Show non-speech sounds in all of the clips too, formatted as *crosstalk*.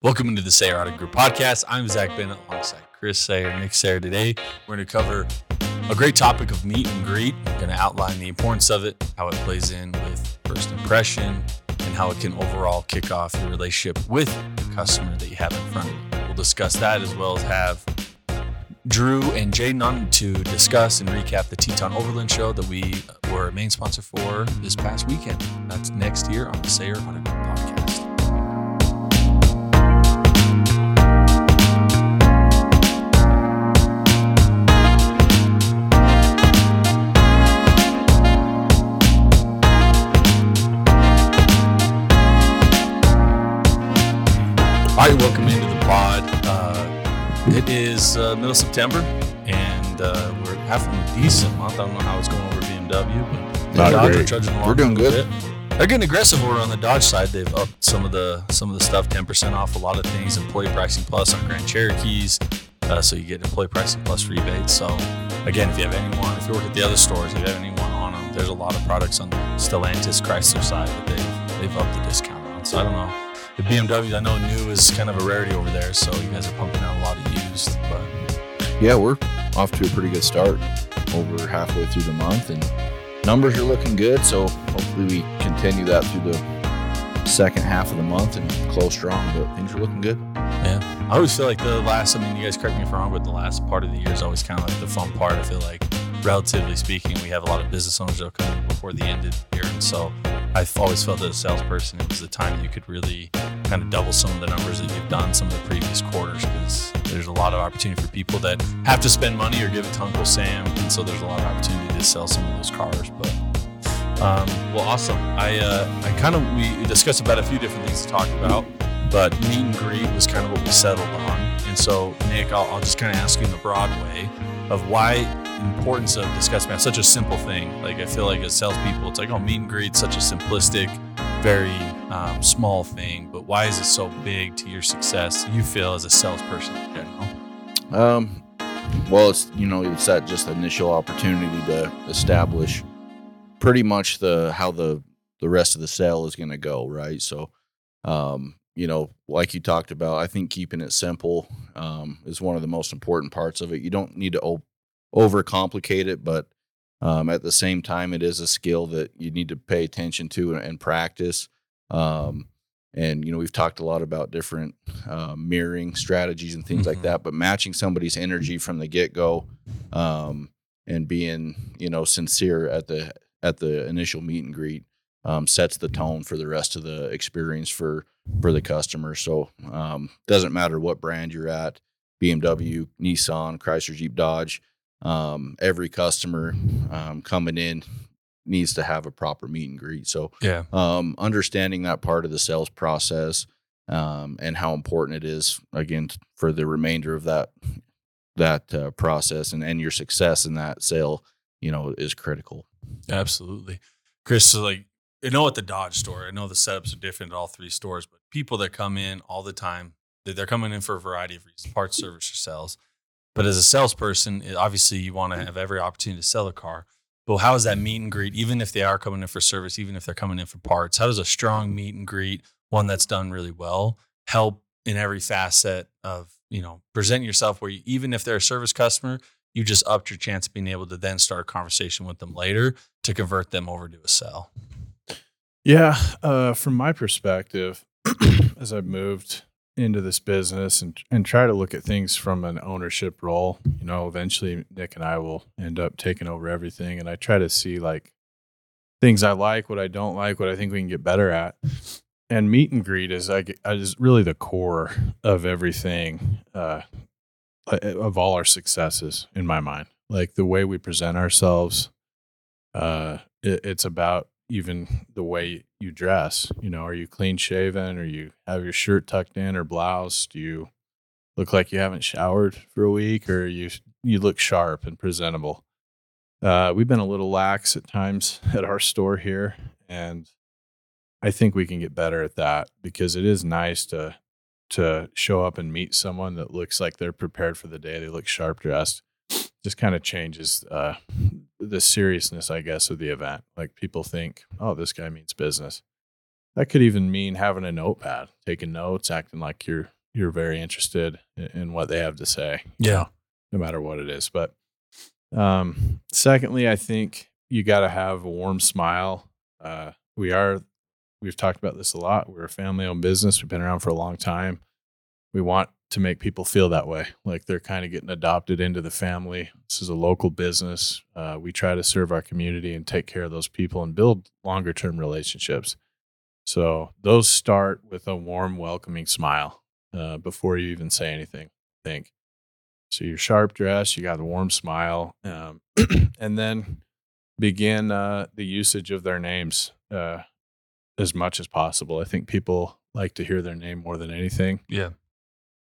Welcome into the Sayer Auto Group podcast. I'm Zak Bennett alongside Kris Sayer, Nick Sayer. Today, we're going to cover a great topic of meet and greet. I'm going to outline the importance of it, how it plays in with first impression, and how it can overall kick off your relationship with the customer that you have in front of you. We'll discuss that as well as have Drew and Jayden on to discuss and recap the Teton Overland show that we were a main sponsor for this past weekend. That's next year on the Sayer Auto Group podcast. Right, welcome into the pod. Uh, it is uh, middle September, and uh, we're having a decent month. I don't know how it's going over BMW, but Not Dodge are trudging along We're doing a little good. bit. They're getting aggressive over on the Dodge side. They've upped some of the some of the stuff, ten percent off a lot of things. Employee pricing plus on Grand Cherokees, uh, so you get employee pricing plus rebates. So again, if you have anyone, if you work at the other stores, if you have anyone on them, there's a lot of products on the Stellantis Chrysler side that they've they've upped the discount on. So I don't know. The BMW, I know new is kind of a rarity over there, so you guys are pumping out a lot of used. But Yeah, we're off to a pretty good start over halfway through the month, and numbers are looking good. So hopefully we continue that through the second half of the month and close strong. But things are looking good. yeah, I always feel like the last. I mean, you guys correct me if I'm wrong, but the last part of the year is always kind of like the fun part. I feel like, relatively speaking, we have a lot of business owners that come before the end of the year, and so I've always felt that as a salesperson, it was the time you could really kind of double some of the numbers that you've done some of the previous quarters because there's a lot of opportunity for people that have to spend money or give it to Uncle Sam, and so there's a lot of opportunity to sell some of those cars. But um, well, awesome. I uh, I kind of we discussed about a few different things to talk about, but meet and greet was kind of what we settled on. And so, Nick, I'll, I'll just kind of ask you in the broad way of why importance of discussing about such a simple thing. Like I feel like as salespeople, it's like oh, meet and greet, such a simplistic, very um, small thing. But why is it so big to your success? You feel as a salesperson in general. Um, well, it's you know it's that just initial opportunity to establish pretty much the how the the rest of the sale is going to go, right? So, um, you know, like you talked about, I think keeping it simple um, is one of the most important parts of it. You don't need to o- overcomplicate it, but um, at the same time, it is a skill that you need to pay attention to and, and practice. Um, and you know, we've talked a lot about different uh, mirroring strategies and things Mhm. like that, but matching somebody's energy from the get go, um, and being you know sincere at the at the initial meet and greet um, sets the tone for the rest of the experience for for the customer. So um, doesn't matter what brand you're at, BMW, Nissan, Chrysler, Jeep, Dodge. Um, every customer um, coming in needs to have a proper meet and greet. So Yeah. um, understanding that part of the sales process um, and how important it is again for the remainder of that that uh, process and, and your success in that sale you know is critical Absolutely. Kris, so like, I know at the Dodge store, I know the setups are different at all three stores, but people that come in all the time, they- they're coming in for a variety of reasons parts, service, or sales. But as a salesperson, obviously you want to have every opportunity to sell a car. But how is that meet and greet, even if they are coming in for service, even if they're coming in for parts? How does a strong meet and greet, one that's done really well, help in every facet of, you know, present yourself where you, even if they're a service customer, you just upped your chance of being able to then start a conversation with them later to convert them over to a sell. Yeah, uh, from my perspective, *clears throat* as I've moved into this business and and try to look at things from an ownership role, you know, eventually Nick and I will end up taking over everything, and I try to see like things I like, what I don't like, what I think we can get better at. And meet and greet is like is really the core of everything, uh, of all our successes in my mind. Like the way we present ourselves, uh, it, it's about even the way you dress. You know, are you clean shaven? Or you have your shirt tucked in or blouse? Do you look like you haven't showered for a week, or you you look sharp and presentable? Uh, we've been a little lax at times *laughs* at our store here, and I think we can get better at that because it is nice to to show up and meet someone that looks like they're prepared for the day. They look sharp dressed. Just kind of changes uh, the seriousness, I guess, of the event. Like people think, oh, this guy means business. that could even mean having a notepad, taking notes, acting like you're you're very interested in, in what they have to say. Yeah. no matter what it is. But um, secondly, I think you got to have a warm smile. Uh, we are, we've talked about this a lot. We're a family owned business. We've been around for a long time. We want to make people feel that way, like they're kind of getting adopted into the family. This is a local business. Uh, we try to serve our community and take care of those people and build longer term relationships. So those start with a warm, welcoming smile uh, before you even say anything. I think so. You're sharp dressed. You got a warm smile, um, *clears throat* and then begin uh, the usage of their names uh, as much as possible. I think people like to hear their name more than anything Yeah.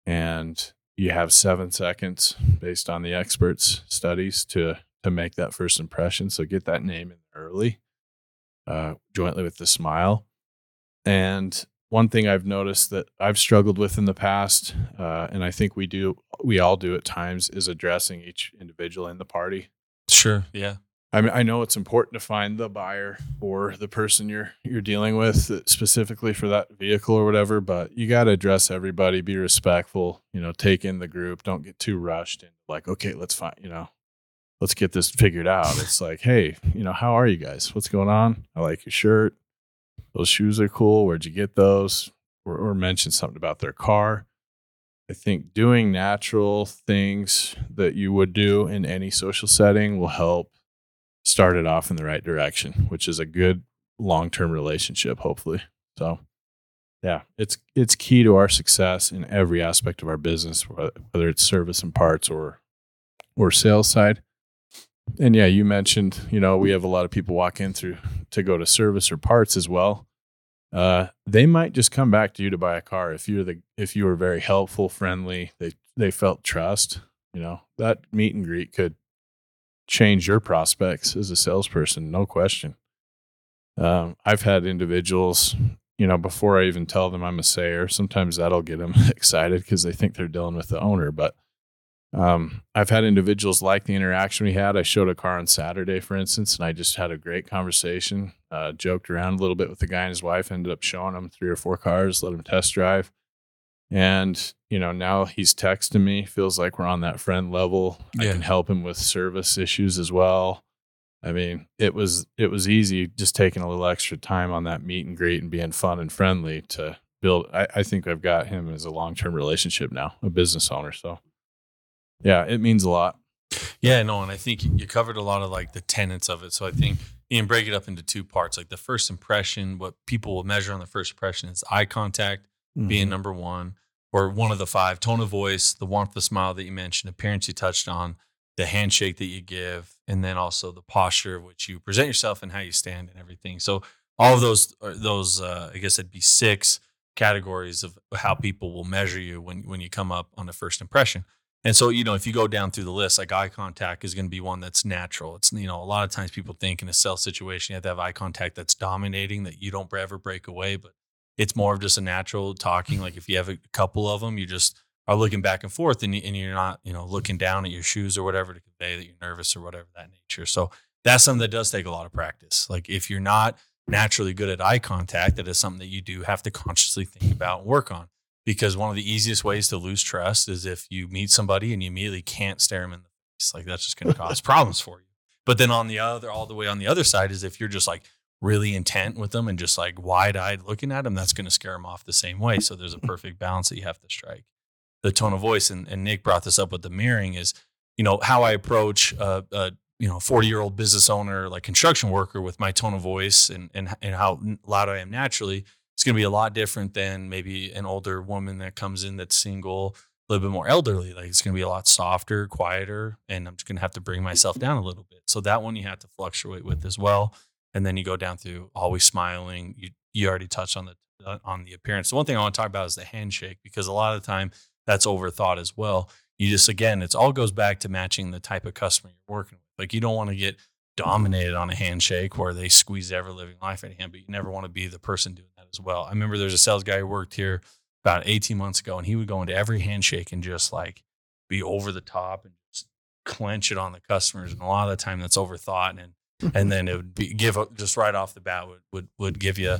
And you have seven seconds based on the experts studies to to make that first impression so get that name in early uh, jointly with the smile and one thing i've noticed that i've struggled with in the past uh, and i think we do we all do at times is addressing each individual in the party Sure. Yeah. I mean, I know it's important to find the buyer or the person you're you're dealing with specifically for that vehicle or whatever, but you got to address everybody, be respectful, you know, take in the group, don't get too rushed and like, okay, let's find, you know, let's get this figured out. It's like, hey, you know, how are you guys? What's going on? I like your shirt. Those shoes are cool. Where'd you get those? Or, or mention something about their car. I think doing natural things that you would do in any social setting will help start it off in the right direction, which is a good long-term relationship, hopefully. So, yeah, it's it's key to our success in every aspect of our business, whether it's service and parts or or sales side. And yeah, you mentioned, you know, we have a lot of people walk in through to go to service or parts as well. Uh, they might just come back to you to buy a car if you're the if you were very helpful, friendly. They they felt trust. You know that meet and greet could change your prospects as a salesperson, no question. Um, I've had individuals, you know, before I even tell them I'm a sayer, sometimes that'll get them *laughs* excited because they think they're dealing with the owner. But um, I've had individuals like the interaction we had. I showed a car on Saturday, for instance, and I just had a great conversation, uh, joked around a little bit with the guy and his wife, ended up showing him three or four cars, let him test drive. And, you know, now he's texting me, feels like we're on that friend level. I can help him with service issues as well. I mean, it was it was easy just taking a little extra time on that meet and greet and being fun and friendly to build. I, I think I've got him as a long term relationship now, a business owner. So, yeah, it means a lot. Yeah, no, and I think you covered a lot of like the tenets of it. So I think you can break it up into two parts. Like the first impression, what people will measure on the first impression is eye contact being number one, or one of the five. Tone of voice, the warmth, the smile that you mentioned, appearance you touched on, the handshake that you give, and then also the posture of which you present yourself and how you stand and everything. So all of those, those, uh, I guess it'd be six categories of how people will measure you when when you come up on the first impression. And so, you know, if you go down through the list, like eye contact is going to be one that's natural. It's, you know, a lot of times people think in a sales situation, you have to have eye contact that's dominating, that you don't ever break away, but it's more of just a natural talking. Like if you have a couple of them, you just are looking back and forth and, you, and you're not, you know, looking down at your shoes or whatever to convey that you're nervous or whatever that nature. So that's something that does take a lot of practice. Like if you're not naturally good at eye contact, that is something that you do have to consciously think about and work on because one of the easiest ways to lose trust is if you meet somebody and you immediately can't stare them in the face. Like that's just going to cause *laughs* problems for you. But then on the other, all the way on the other side is if you're just like really intent with them and just like wide eyed looking at them, that's going to scare them off the same way. So there's a mm. perfect balance that you have to strike. The tone of voice, and, and Nick brought this up with the mirroring is, you know, how I approach a, a you know, 40 year old business owner, like construction worker with my tone of voice and, and, and how loud I am naturally it's going to be a lot different than maybe an older woman that comes in that's single, a little bit more elderly. Like it's going to be a lot softer, quieter, and I'm just going to have to bring myself mm-hmm. down a little bit. So that one you have to fluctuate with as well. And then you go down through always smiling. You you already touched on the uh, on the appearance. The one thing I want to talk about is the handshake because a lot of the time that's overthought as well. You just again, it's all goes back to matching the type of customer you're working with. Like you don't want to get dominated on a handshake where they squeeze every living life out of hand, but you never want to be the person doing that as well. I remember there's a sales guy who worked here about 18 months ago, and he would go into every handshake and just like be over the top and just clench it on the customers. And a lot of the time that's overthought and and then it would be give just right off the bat would would would give you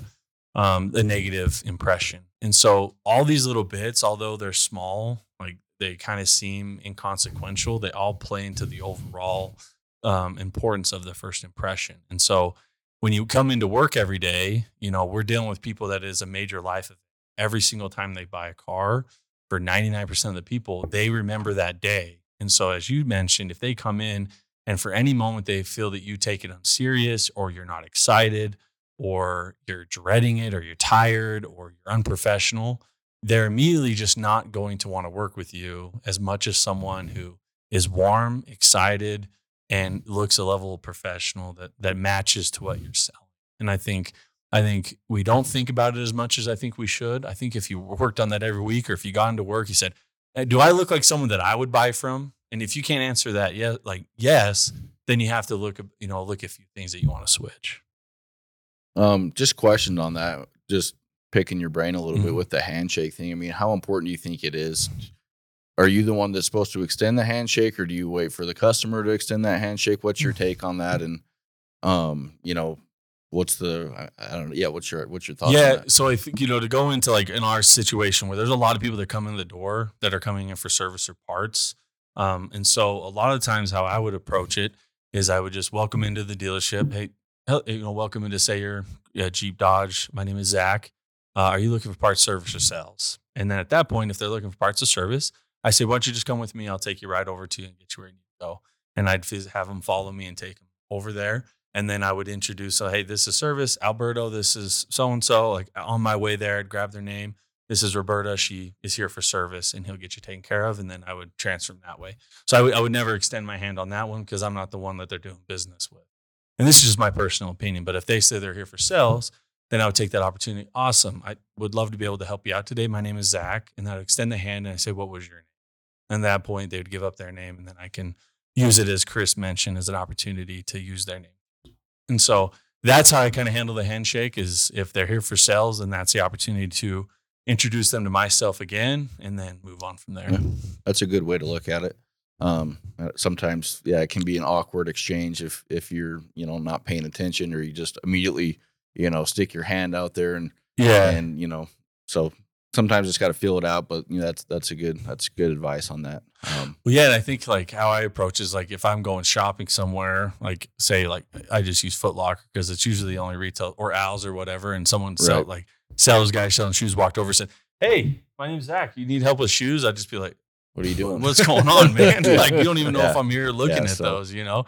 um, a negative impression. And so all these little bits, although they're small, like they kind of seem inconsequential, they all play into the overall um, importance of the first impression. And so when you come into work every day, you know, we're dealing with people that is a major life. Every single time they buy a car, for 99% of the people, they remember that day. And so, as you mentioned, if they come in and for any moment they feel that you take it unserious or you're not excited or you're dreading it or you're tired or you're unprofessional, they're immediately just not going to want to work with you as much as someone who is warm, excited, and looks a level of professional that that matches to what you're selling. And I think I think we don't think about it as much as I think we should. I think if you worked on that every week or if you got into work, you said, "Do I look like someone that I would buy from?" And if you can't answer that, yeah, like yes, then you have to look, you know, look at a few things that you want to switch. Um, just questioned on that. Just picking your brain a little Mhm. bit with the handshake thing. I mean, how important do you think it is? Are you the one that's supposed to extend the handshake, or do you wait for the customer to extend that handshake? What's your *laughs* take on that? And um, you know, what's the I, I don't know. Yeah, what's your what's your thoughts? on yeah. So I think, you know, to go into like in our situation where there's a lot of people that come in the door that are coming in for service or parts. Um, and so a lot of times how I would approach it is I would just welcome into the dealership. Hey, you know, welcome into Sayer uh, Jeep Dodge. My name is Zak. Uh, are you looking for parts, service, or sales? And then at that point, if they're looking for parts or service, I say, why don't you just come with me? I'll take you right over to you and get you where you need to go. And I'd have them follow me and take them over there. And then I would introduce, so, hey, this is service, Alberto. This is so and so. Like on my way there, I'd grab their name. This is Roberta. She is here for service, and he'll get you taken care of. And then I would transfer them that way. So I would, never extend my hand on that one because I'm not the one that they're doing business with. And this is just my personal opinion. But if they say they're here for sales, then I would take that opportunity. Awesome. I would love to be able to help you out today. My name is Zak. And I'd extend the hand and I say, What was your name? And at that point, they would give up their name. And then I can use it, as Kris mentioned, as an opportunity to use their name. And so that's how I kind of handle the handshake is if they're here for sales, and that's the opportunity to introduce them to myself again and then move on from there. Yeah. That's a good way to look at it. Um, uh, sometimes, yeah, it can be an awkward exchange if if you're you know not paying attention or you just immediately you know stick your hand out there and Yeah. and you know so sometimes it's got to feel it out. But you know that's that's a good that's good advice on that. Um, Well, yeah, and I think like how I approach is like if I'm going shopping somewhere, like say like I just use Foot Locker because it's usually the only retail or Al's or whatever, and someone sell Right. like sales guy selling shoes walked over and said, "Hey, my name's Zak. You need help with shoes?" I'd just be like, what are you doing? "What's going on, *laughs* man? like you don't even know if I'm here looking Yeah, at so those, you know."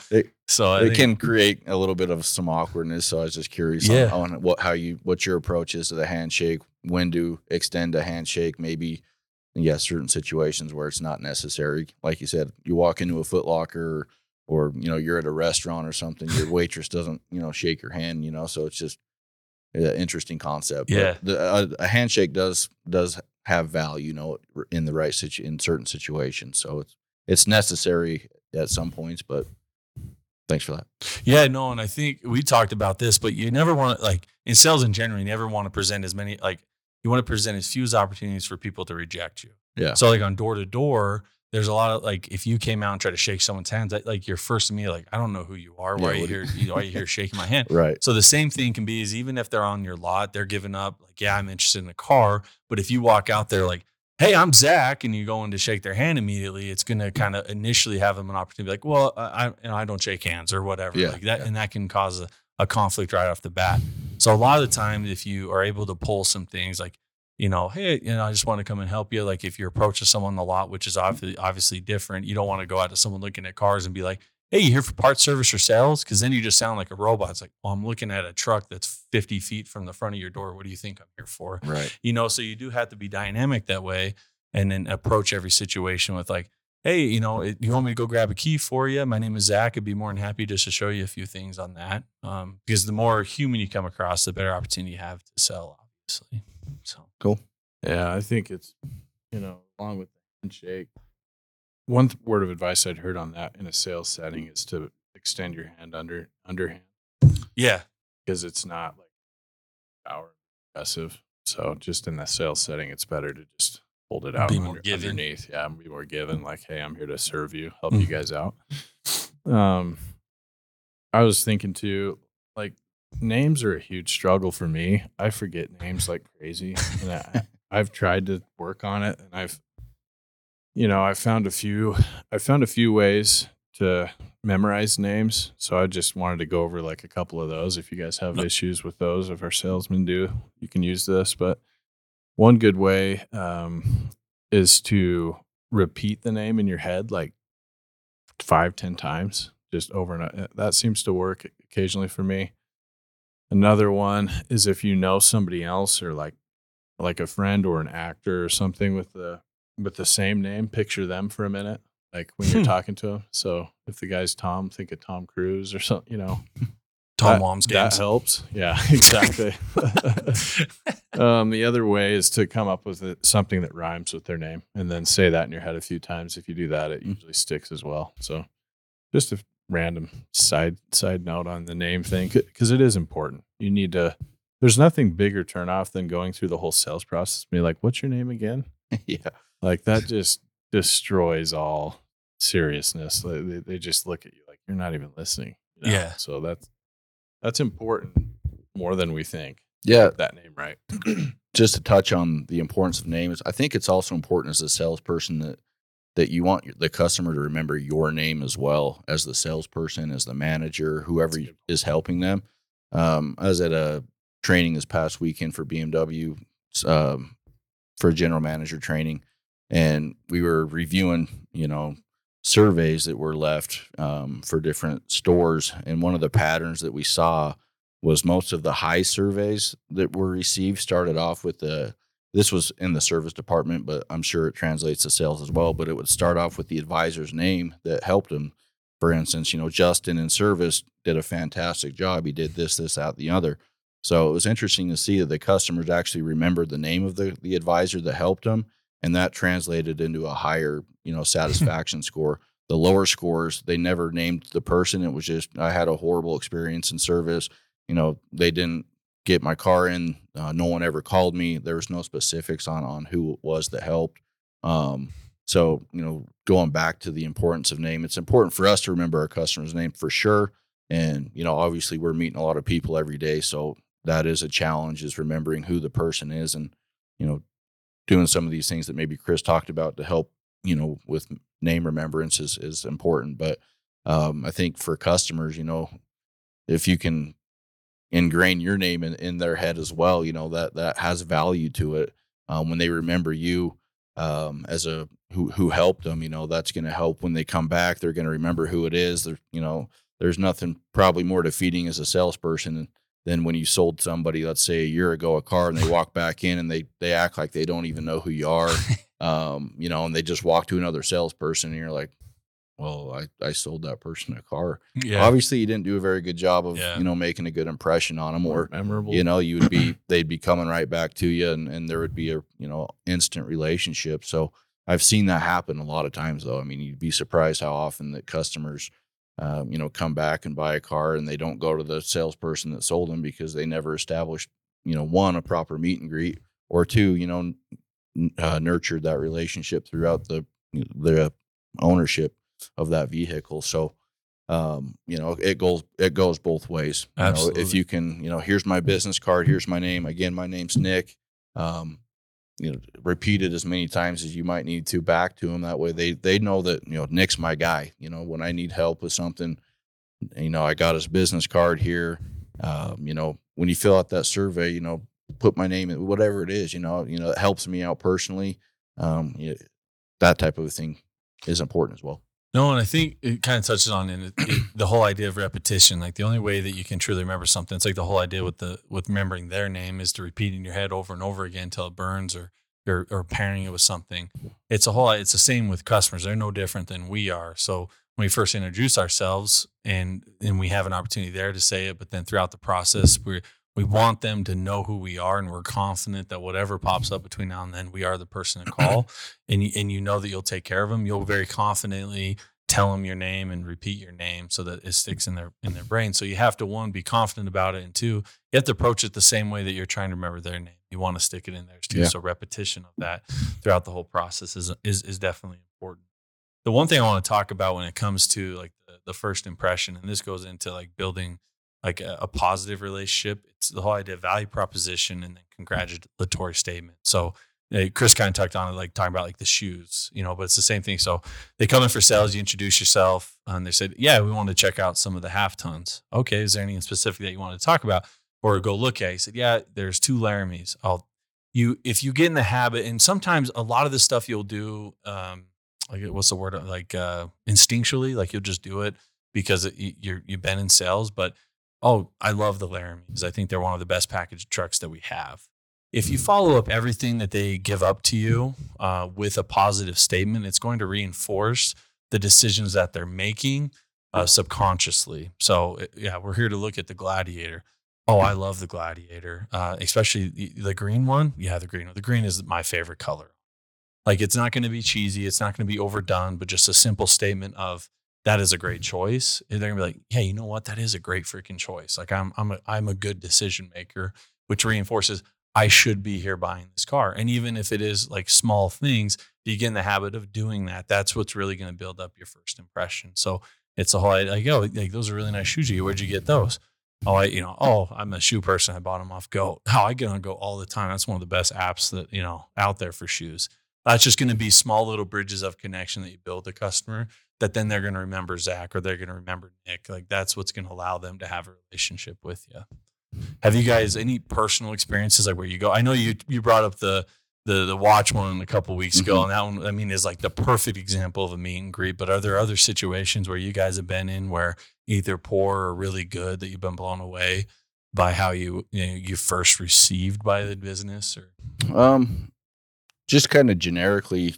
so it can create a little bit of some awkwardness. So I was just curious Yeah. on, on what how you what your approach is to the handshake. When to extend a handshake? Maybe yeah, certain situations where it's not necessary. Like you said, you walk into a Foot Locker or, or you know you're at a restaurant or something. Your *laughs* waitress doesn't you know shake your hand. You know, so it's just interesting concept. But Yeah. the, a, a handshake does does have value. You know, in the right situ in certain situations. So it's it's necessary at some points, but. Thanks for that. Yeah, no, and I think we talked about this, but you never want to like in sales in general, you never want to present as many like you want to present as few as opportunities for people to reject you. Yeah. So like on door to door, there's a lot of like if you came out and tried to shake someone's hand, that, like your first meal, like I don't know who you are. Why Yeah, are you here? You why are you here shaking my hand? *laughs* Right. So the same thing can be is even if they're on your lot, they're giving up like, yeah, I'm interested in the car. But if you walk out there like, hey, I'm Zak, and you're going to shake their hand immediately, it's going to kind of initially have them an opportunity to be like, well, I, you know, I don't shake hands or whatever. Yeah, like that, yeah. and that can cause a, a conflict right off the bat. So a lot of the times, if you are able to pull some things like, you know, hey, you know, I just want to come and help you. Like if you're approaching someone a lot, which is obviously obviously different, you don't want to go out to someone looking at cars and be like, hey, you here for parts service or sales? Because then you just sound like a robot. It's like, well, I'm looking at a truck that's 50 feet from the front of your door. What do you think I'm here for? Right. You know, so you do have to be dynamic that way and then approach every situation with like, hey, you know, it, you want me to go grab a key for you? My name is Zak. I'd be more than happy just to show you a few things on that. Um, because the more human you come across, the better opportunity you have to sell, obviously. So Yeah, I think it's you know along with the handshake. One th- word of advice I'd heard on that in a sales setting is to extend your hand under underhand yeah, because it's not like power aggressive. So just in the sales setting, it's better to just hold it out Be more under- given. underneath. Yeah, be more given. Like, hey, I'm here to serve you, help Mm. you guys out. Um, I was thinking too, like names are a huge struggle for me. I forget names like crazy, and I, *laughs* I've tried to work on it, and I've, you know, I found a few. I found a few ways to memorize names, so I just wanted to go over like a couple of those. If you guys have No. issues with those, if our salesmen do, you can use this. But one good way um, is to repeat the name in your head like five, ten times, just over and over. That seems to work occasionally for me. Another one is if you know somebody else or like like a friend or an actor or something with the with the same name, picture them for a minute, like when you're talking to them. So if the guy's Tom, think of Tom Cruise or something, you know. *laughs* Tom that, Mom's that games. helps. Yeah, *laughs* exactly. *laughs* um, the other way is to come up with it- something that rhymes with their name and then say that in your head a few times. If you do that, it Mm. usually sticks as well. So just a random side side note on the name thing because it is important. You need to. There's nothing bigger turn off than going through the whole sales process. and Be like, what's your name again? *laughs* yeah. Like that just destroys all seriousness. They, they, they just look at you like you're not even listening. you know? Yeah. So that's that's important more than we think. Yeah. That name right. *clears throat* just to touch on the importance of names, I think it's also important as a salesperson that that you want the customer to remember your name as well as the salesperson, as the manager, whoever That's a good is helping them. Um, I was at a training this past weekend for BMW um, for general manager training, and we were reviewing, you know, surveys that were left um, for different stores, and one of the patterns that we saw was most of the high surveys that were received started off with the this was in the service department but i'm sure it translates to sales as well but it would start off with the advisor's name that helped him. For instance you know justin in service did a fantastic job. He did this this that the other. So it was interesting to see that the customers actually remembered the name of the, the advisor that helped them and that translated into a higher you know *laughs* satisfaction score. The lower scores they never named the person. It was just i had a horrible experience in service. You know they didn't get my car in uh, no one ever called me. There was no specifics on on who it was that helped. Um, so you know going back to the importance of name it's important for us to remember our customer's name for sure. And you know obviously we're meeting a lot of people every day so that is a challenge is remembering who the person is and you know doing some of these things that maybe kris talked about to help you know with name remembrance is is important. But um, i think for customers you know if you can ingrain your name in, in their head as well you know that that has value to it um, when they remember you um, as a who who helped them you know that's going to help. When they come back they're going to remember who it is. They're, you know there's nothing probably more defeating as a salesperson than when you sold somebody let's say a year ago a car and they walk back in and they they act like they don't even know who you are *laughs* um, you know and they just walk to another salesperson and you're like well i i sold that person a car Yeah. obviously you didn't do a very good job of Yeah. you know making a good impression on them or memorable. you know you would be *clears throat* they'd be coming right back to you and, and there would be a you know instant relationship so i've seen that happen a lot of times though i mean you'd be surprised how often that customers um, you know come back and buy a car and they don't go to the salesperson that sold them because they never established you know one a proper meet and greet or two you know n- uh, nurtured that relationship throughout the the ownership of that vehicle so um, you know, it goes it goes both ways. You know, if you can, you know, here's my business card, here's my name. Again, my name's Nick. Um, you know, repeat it as many times as you might need to back to them. That way, they they know that you know Nick's my guy. You know, when I need help with something, you know, I got his business card here. Um, you know, when you fill out that survey, you know, put my name in whatever it is. You know, you know, it helps me out personally. Um, you that type of thing is important as well. No, and I think it kind of touches on in it, it, the whole idea of repetition. Like the only way that you can truly remember something, it's like the whole idea with the with remembering their name is to repeat in your head over and over again until it burns, or or, or pairing it with something. It's a whole. It's the same with customers. They're no different than we are. So when we first introduce ourselves, and and we have an opportunity there to say it, but then throughout the process, we we want them to know who we are, and we're confident that whatever pops up between now and then, we are the person to call, *clears throat* and you, and you know that you'll take care of them. You'll very confidently tell them your name and repeat your name so that it sticks in their in their brain. So you have to one be confident about it, and two, you have to approach it the same way that you're trying to remember their name. You want to stick it in theirs too. Yeah. So repetition of that throughout the whole process is is is definitely important. The one thing I want to talk about when it comes to like the, the first impression, and this goes into like building like a, a positive relationship. It's the whole idea of value proposition and then congratulatory statement. So Kris kind of talked on it, like talking about like the shoes, you know, but it's the same thing. So they come in for sales, you introduce yourself, and they said, Yeah, we want to check out some of the half tons. Okay, is there anything specific that you want to talk about or go look at? He said, Yeah, there's two Laramies. I'll you if you get in the habit, and sometimes a lot of the stuff you'll do, um, like what's the word like uh, instinctually, like you'll just do it because it, you're you've been in sales. But oh, I love the Laramies. I think they're one of the best package trucks that we have. If you follow up everything that they give up to you uh, with a positive statement, it's going to reinforce the decisions that they're making uh, subconsciously. So yeah, we're here to look at the Gladiator. Oh, I love the Gladiator, uh, especially the, the, green one. Yeah, the green one. The green is my favorite color. Like it's not going to be cheesy. It's not going to be overdone, but just a simple statement of that is a great choice. They're gonna be like, hey, you know what? That is a great freaking choice. Like I'm I'm a I'm a good decision maker, which reinforces I should be here buying this car. And even if it is like small things, you get in the habit of doing that. That's what's really to build up your first impression. So it's a whole like, oh, like those are really nice shoes. You where'd you get those? Oh, I, you know, oh, I'm a shoe person. I bought them off Go. How oh, I get on Go all the time. That's one of the best apps that, you know, out there for shoes. That's just going to be small little bridges of connection that you build the customer that then they're going to remember Zak or they're going to remember Nick. Like that's what's going to allow them to have a relationship with you. Have you guys any personal experiences like where you go? I know you you brought up the the the watch one a couple weeks ago, mm-hmm. and that one I mean is like the perfect example of a meet and greet. But are there other situations where you guys have been in where either poor or really good that you've been blown away by how you you, know, you first received by the business or um just kind of generically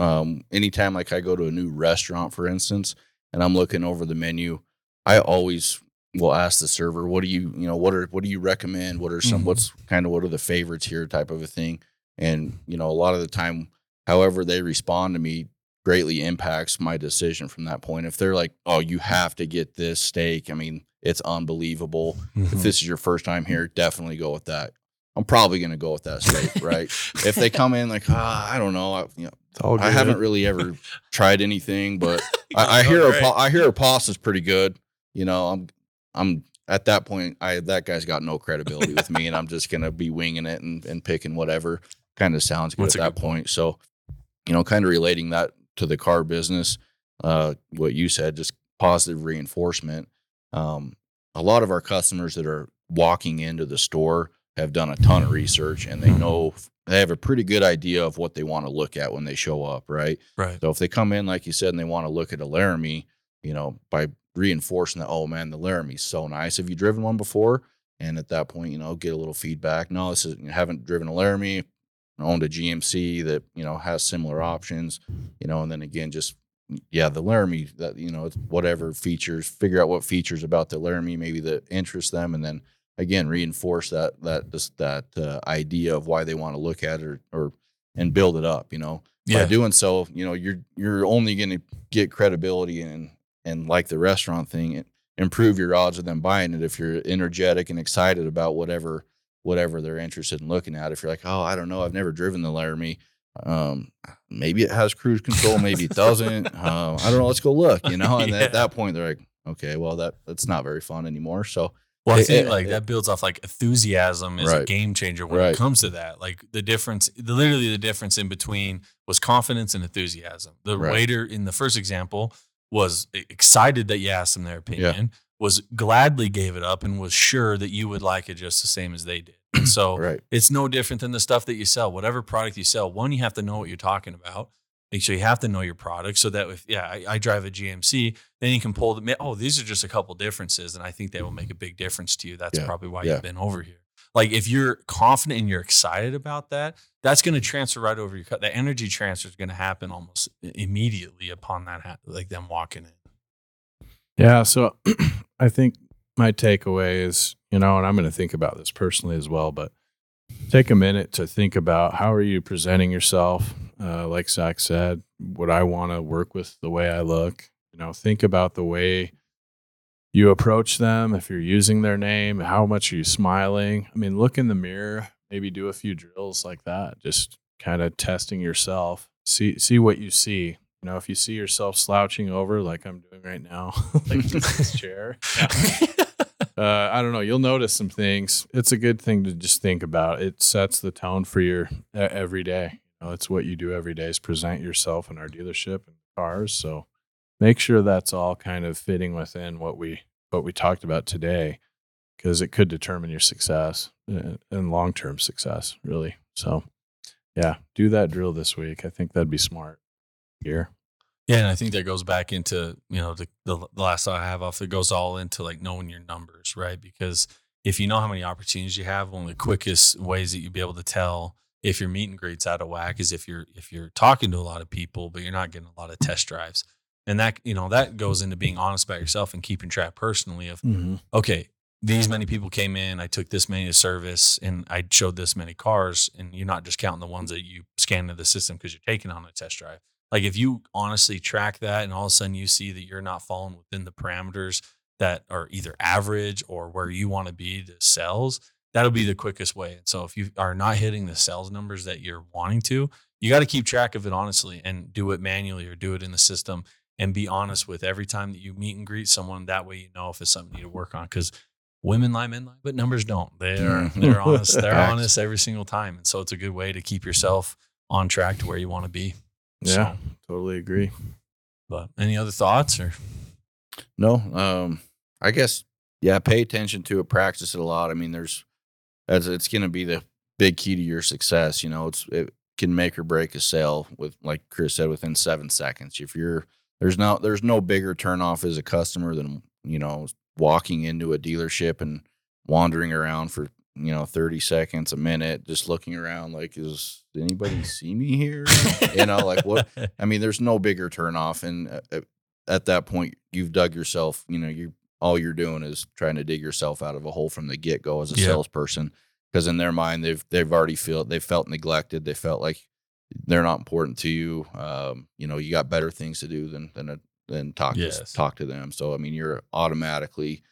um anytime like I go to a new restaurant for instance and I'm looking over the menu I always we'll ask the server, what do you, you know, what are, what do you recommend? What are some, mm-hmm. what's kind of, what are the favorites here type of a thing. And, you know, a lot of the time, however they respond to me greatly impacts my decision from that point. If they're like, oh, you have to get this steak, I mean, it's unbelievable. Mm-hmm. If this is your first time here, definitely go with that. I'm probably going to go with that steak, right? if they come in like, ah, I don't know, I, you know, I haven't really ever tried anything, but *laughs* I, I hear right. a, I hear a pasta is pretty good. You know, I'm I'm at that point, I that guy's got no credibility with me, and I'm just gonna be winging it and, and picking whatever kind of sounds good That's at that point. point. So, you know, kind of relating that to the car business, uh, what you said, just positive reinforcement. Um, a lot of our customers that are walking into the store have done a ton of research and they mm-hmm. know they have a pretty good idea of what they want to look at when they show up, right? Right. So if they come in, like you said, and they want to look at a Laramie, you know, by reinforcing that, oh man, the Laramie's so nice. Have you driven one before? And at that point, you know, get a little feedback. No, this is you haven't driven a Laramie, owned a GMC that, you know, has similar options, you know, and then again, just yeah, the Laramie that, you know, whatever features, figure out what features about the Laramie maybe that interest them. And then again, reinforce that, that, just that uh, idea of why they want to look at it or, or, and build it up, you know, yeah. by doing so, you know, you're, you're only going to get credibility and, and like the restaurant thing, and improve your odds of them buying it if you're energetic and excited about whatever whatever they're interested in looking at. If you're like, oh, I don't know, I've never driven the Laramie. Um, maybe it has cruise control, maybe it doesn't. Uh, *laughs* I don't know. Let's go look. You know, *laughs* and yeah. at that point, they're like, okay, well, that that's not very fun anymore. So. Well, I think it, like that builds off like enthusiasm is right. a game changer when right. it comes to that. Like the difference, the, literally the difference in between was confidence and enthusiasm. The right. waiter in the first example was excited that you asked them their opinion, yeah. was gladly gave it up, and was sure that you would like it just the same as they did. And *clears throat* so it's no different than the stuff that you sell. Whatever product you sell, one, you have to know what you're talking about. Make sure you have to know your product so that if, yeah, I, I drive a GMC, then you can pull the, oh, these are just a couple differences. And I think they will make a big difference to you. That's yeah. probably why yeah. you've been over here. Like if you're confident and you're excited about that, that's going to transfer right over your cut. The energy transfer is going to happen almost immediately upon that, like them walking in. Yeah. So *clears throat* I think my takeaway is, you know, and I'm going to think about this personally as well, but take a minute to think about how are you presenting yourself? Uh, like Zak said, would I want to work with the way I look? You know, think about the way you approach them if you're using their name how much are you smiling i mean look in the mirror maybe do a few drills like that just kind of testing yourself see see what you see you know if you see yourself slouching over like i'm doing right now *laughs* like this *laughs* chair uh, I don't know. You'll notice some things. It's a good thing to just think about. It sets the tone for your uh, every day. Know, it's what you do every day is present yourself in our dealership and cars. So make sure that's all kind of fitting within what we what we talked about today, because it could determine your success uh, and long term success, really. So, yeah, do that drill this week. I think that'd be smart. Here. Yeah, and I think that goes back into you know the, the the last thought I have off. It goes all into like knowing your numbers, right? Because if you know how many opportunities you have, one of the quickest ways that you'd be able to tell if your meet and greets out of whack is if you're if you're talking to a lot of people, but you're not getting a lot of test drives, and that you know that goes into being honest about yourself and keeping track personally of Mm-hmm. okay, these many people came in, I took this many to service, and I showed this many cars, and you're not just counting the ones that you scan into the system because you're taking on a test drive. Like if you honestly track that, and all of a sudden you see that you're not falling within the parameters that are either average or where you want to be to sales, that'll be the quickest way. And so if you are not hitting the sales numbers that you're wanting to, you got to keep track of it honestly and do it manually or do it in the system and be honest with every time that you meet and greet someone. That way you know if it's something you need to work on because women lie, men lie, but numbers don't. They're Mhm. they're *laughs* honest. They're honest every single time, and so it's a good way to keep yourself on track to where you want to be. Yeah, So, totally agree. but any other thoughts or No, um, I guess yeah. Pay attention to it, practice it a lot. I mean, there's it's going to be the big key to your success. You know, it's it can make or break a sale with, like Kris said, within seven seconds. If you're there's no there's no bigger turnoff as a customer than you know walking into a dealership and wandering around for you know 30 seconds a minute just looking around like is anybody *laughs* see me here you know like what I mean, there's no bigger turnoff, and uh, at that point, you've dug yourself. You know, you all you're doing is trying to dig yourself out of a hole from the get go as a Yeah. salesperson, because in their mind, they've they've already felt they felt neglected. They felt like they're not important to you. Um, you know, you got better things to do than than uh, than talk Yes. to, talk to them. So I mean, you're automatically,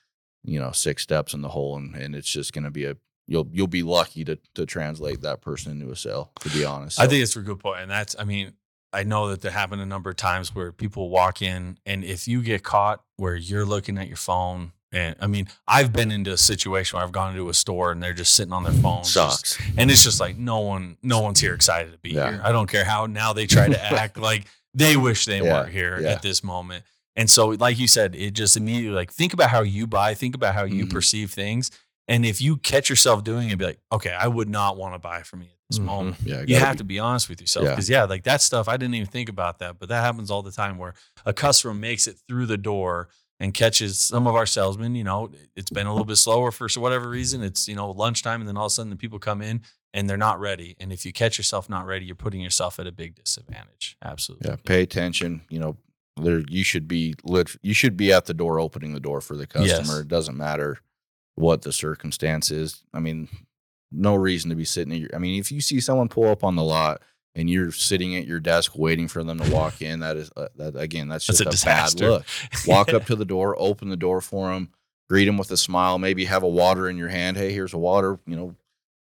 you know, six steps in the hole, and and it's just going to be a you'll you'll be lucky to to translate that person into a sale. To be honest, I think it's a good point, and that's I mean I know that that happened a number of times where people walk in, and if you get caught where you're looking at your phone. And I mean, I've been into a situation where I've gone into a store and they're just sitting on their phone, just- sucks. and it's just like no one, no one's here excited to be Yeah. here. I don't care how now they try to act *laughs* like they wish they Yeah, weren't here yeah. at this moment. And so, like you said, it just immediately like think about how you buy, think about how you Mhm. perceive things, and if you catch yourself doing it, be like, okay, I would not want to buy from you at this Mhm. moment Yeah, you have be- to be honest with yourself Yeah. because yeah. like that stuff i didn't even think about that but that happens all the time where a customer makes it through the door and catches some of our salesmen you know it's been a little bit slower for whatever reason it's you know lunchtime and then all of a sudden the people come in and they're not ready and if you catch yourself not ready you're putting yourself at a big disadvantage absolutely Yeah, pay attention. You know, there you should be lit. You should be at the door, opening the door for the customer. Yes. It doesn't matter what the circumstance is. I mean, no reason to be sitting at your. I mean, if you see someone pull up on the lot and you're sitting at your desk waiting for them to walk in, that is uh, that again. That's That's just a a, disaster. bad look. *laughs* Walk up to the door, open the door for them, greet them with a smile. Maybe have a water in your hand. Hey, here's a water. You know,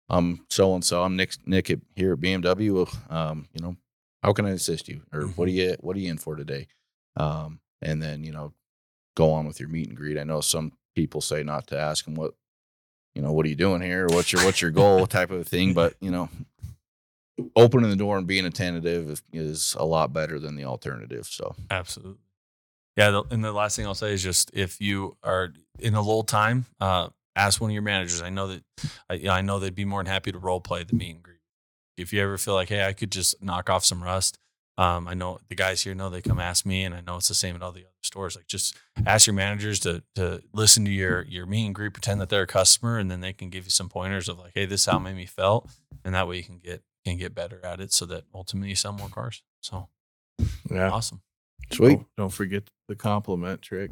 I'm so and so. I'm Nick Nick at, here at BMW. Um, you know, how can I assist you? Or what are you what are you in for today? Um, and then you know, go on with your meet and greet. I know some people say not to ask them what you know what are you doing here? What's your what's your goal type of thing. But you know, opening the door and being attentive is, a lot better than the alternative. So Absolutely. Yeah. The, and the last thing I'll say is just if you are in a lull time, uh, ask one of your managers. I know that I, I know they'd be more than happy to role play the meet and greet. If you ever feel like, hey, I could just knock off some rust. Um, I know the guys here know they come ask me, and I know it's the same at all the other stores. Like, just ask your managers to to listen to your your meet and greet, pretend that they're a customer, and then they can give you some pointers of like, hey, this is how it made me felt, and that way you can get can get better at it, so that ultimately you sell more cars. So Yeah. awesome. sweet. Don't, don't forget the compliment trick.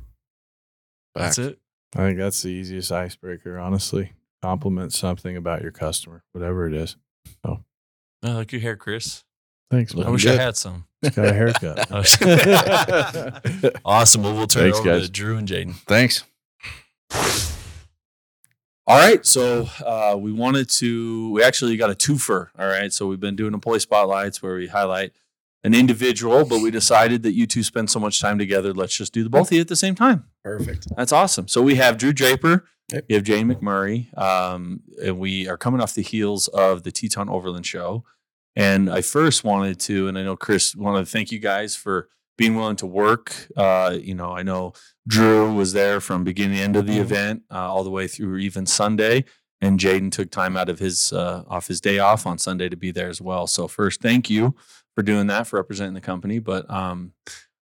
That's it. I think that's the easiest icebreaker, honestly. Compliment something about your customer, whatever it is. Oh, I like your hair, Kris. Thanks, I man. Looking wish good. *laughs* I had some. Got a haircut. awesome. Well, we'll turn Thanks, it over guys. to Drew and Jayden. Thanks. All right. So uh, we wanted to, we actually got a twofer. All right. So we've been doing employee spotlights where we highlight an individual, but we decided that you two spend so much time together. Let's just do the both of you at the same time. Perfect. That's awesome. So we have Drew Draper Yep. You have Jayden McMurray, um, and we are coming off the heels of the Teton Overland Show. And I first wanted to, and I know Kris wanted to thank you guys for being willing to work. Uh, you know, I know Drew was there from beginning to end of the Mhm. event, uh, all the way through even Sunday. And Jayden took time out of his uh, off his day off on Sunday to be there as well. So first, thank you for doing that for representing the company. But um,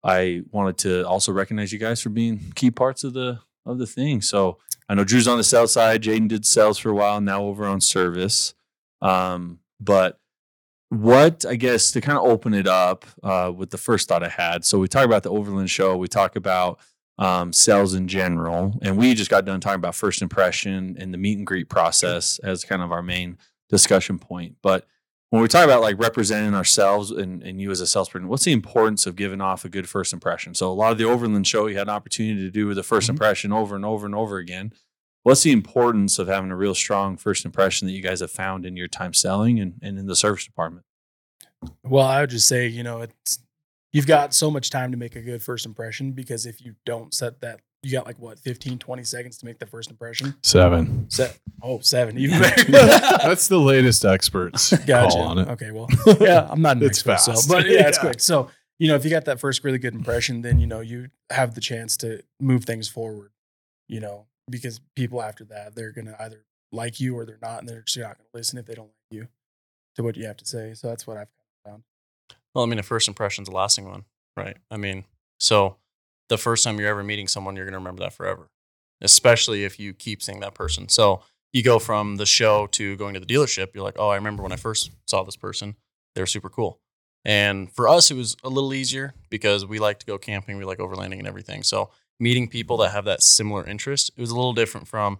I wanted to also recognize you guys for being key parts of the of the thing. So I know Drew's on the sales side. Jayden did sales for a while, now over on service. Um, but what I guess to kind of open it up uh, with the first thought I had. So we talk about the Overland Show. We talk about um, sales in general, and we just got done talking about first impression and the meet and greet process as kind of our main discussion point. But when we talk about like representing ourselves and, and you as a salesperson, what's the importance of giving off a good first impression? So a lot of the Overland show, you had an opportunity to do the 1st Mhm. impression over and over and over again. What's the importance of having a real strong first impression that you guys have found in your time selling and, and in the service department? Well, I would just say, you know, it's you've got so much time to make a good first impression because if you don't set that, you got like what 15, 20 seconds to make the first impression. Seven. Set oh seven, even. *laughs* That's the latest experts *laughs* gotcha. call on it. Okay, well, yeah, I'm not an It's expert, fast. so but yeah, it's *laughs* Yeah. quick. So you know, if you got that first really good impression, then you know you have the chance to move things forward. You know, because people after that they're gonna either like you or they're not, and they're just not gonna listen if they don't like you to what you have to say. So that's what I've found. Well, I mean, a first impression's a lasting one, right? I mean, so the first time you're ever meeting someone, you're to remember that forever, especially if you keep seeing that person. So you go from the show to going to the dealership. You're like, oh, I remember when I first saw this person. They were super cool. And for us, it was a little easier because we like to go camping, we like overlanding and everything. So meeting people that have that similar interest, it was a little different from